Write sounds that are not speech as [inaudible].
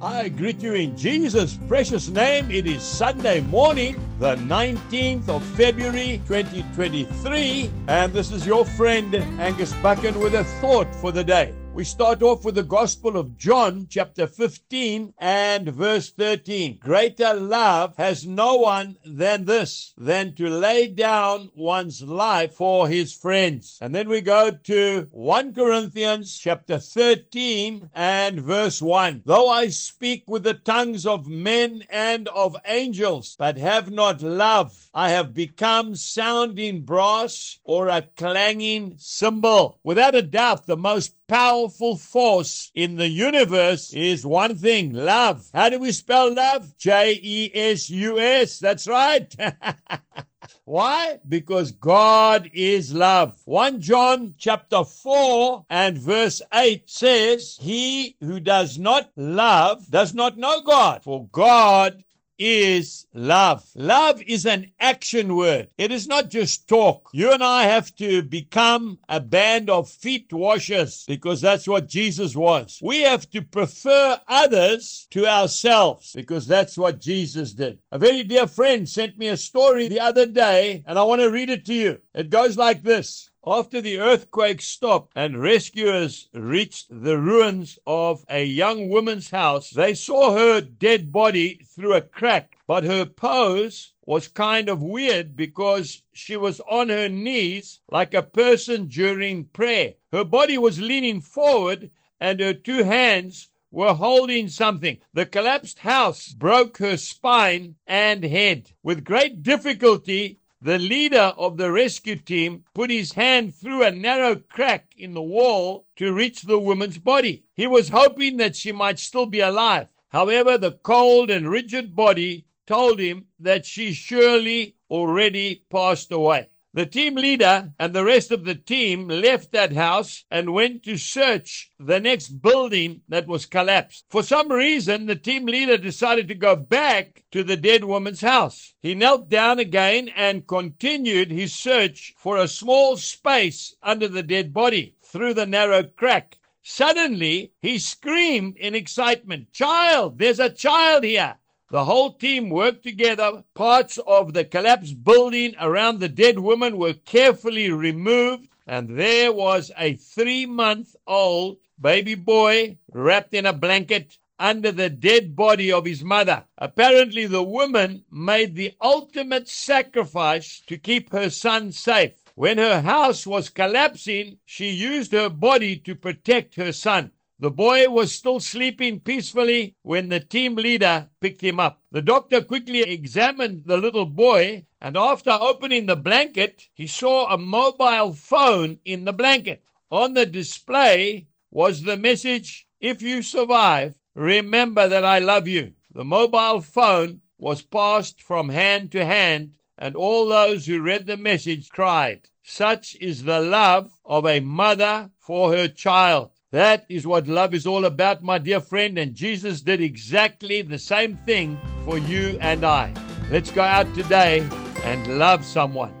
I greet you in Jesus' precious name. It is Sunday morning, the 19th of February 2023, and this is your friend Angus Buchan with a thought for the day. We start off with the Gospel of John, chapter 15 and verse 13. Greater love has no one than this, than to lay down one's life for his friends. And then we go to 1 Corinthians, chapter 13 and verse 1. Though I speak with the tongues of men and of angels, but have not love, I have become sounding brass or a clanging cymbal. Without a doubt, the most powerful force in the universe is one thing love. How do we spell love? J E S U S. That's right. [laughs] Why? Because God is love. 1 John chapter 4 and verse 8 says, He who does not love does not know God, for God is love. Love is an action word. It is not just talk. You and I have to become a band of feet washers because that's what Jesus was. We have to prefer others to ourselves because that's what Jesus did. A very dear friend sent me a story the other day and I want to read it to you. It goes like this. After the earthquake stopped and rescuers reached the ruins of a young woman's house, they saw her dead body through a crack, but her pose was kind of weird because she was on her knees like a person during prayer. Her body was leaning forward and her two hands were holding something. The collapsed house broke her spine and head. With great difficulty, the leader of the rescue team put his hand through a narrow crack in the wall to reach the woman's body. He was hoping that she might still be alive. However, the cold and rigid body told him that she surely already passed away. The team leader and the rest of the team left that house and went to search the next building that was collapsed. For some reason, the team leader decided to go back to the dead woman's house. He knelt down again and continued his search for a small space under the dead body through the narrow crack. Suddenly, he screamed in excitement, Child, there's a child here! The whole team worked together. Parts of the collapsed building around the dead woman were carefully removed, and there was a three month old baby boy wrapped in a blanket under the dead body of his mother. Apparently, the woman made the ultimate sacrifice to keep her son safe. When her house was collapsing, she used her body to protect her son. The boy was still sleeping peacefully when the team leader picked him up. The doctor quickly examined the little boy, and after opening the blanket, he saw a mobile phone in the blanket. On the display was the message If you survive, remember that I love you. The mobile phone was passed from hand to hand, and all those who read the message cried. Such is the love of a mother for her child. That is what love is all about, my dear friend, and Jesus did exactly the same thing for you and I. Let's go out today and love someone.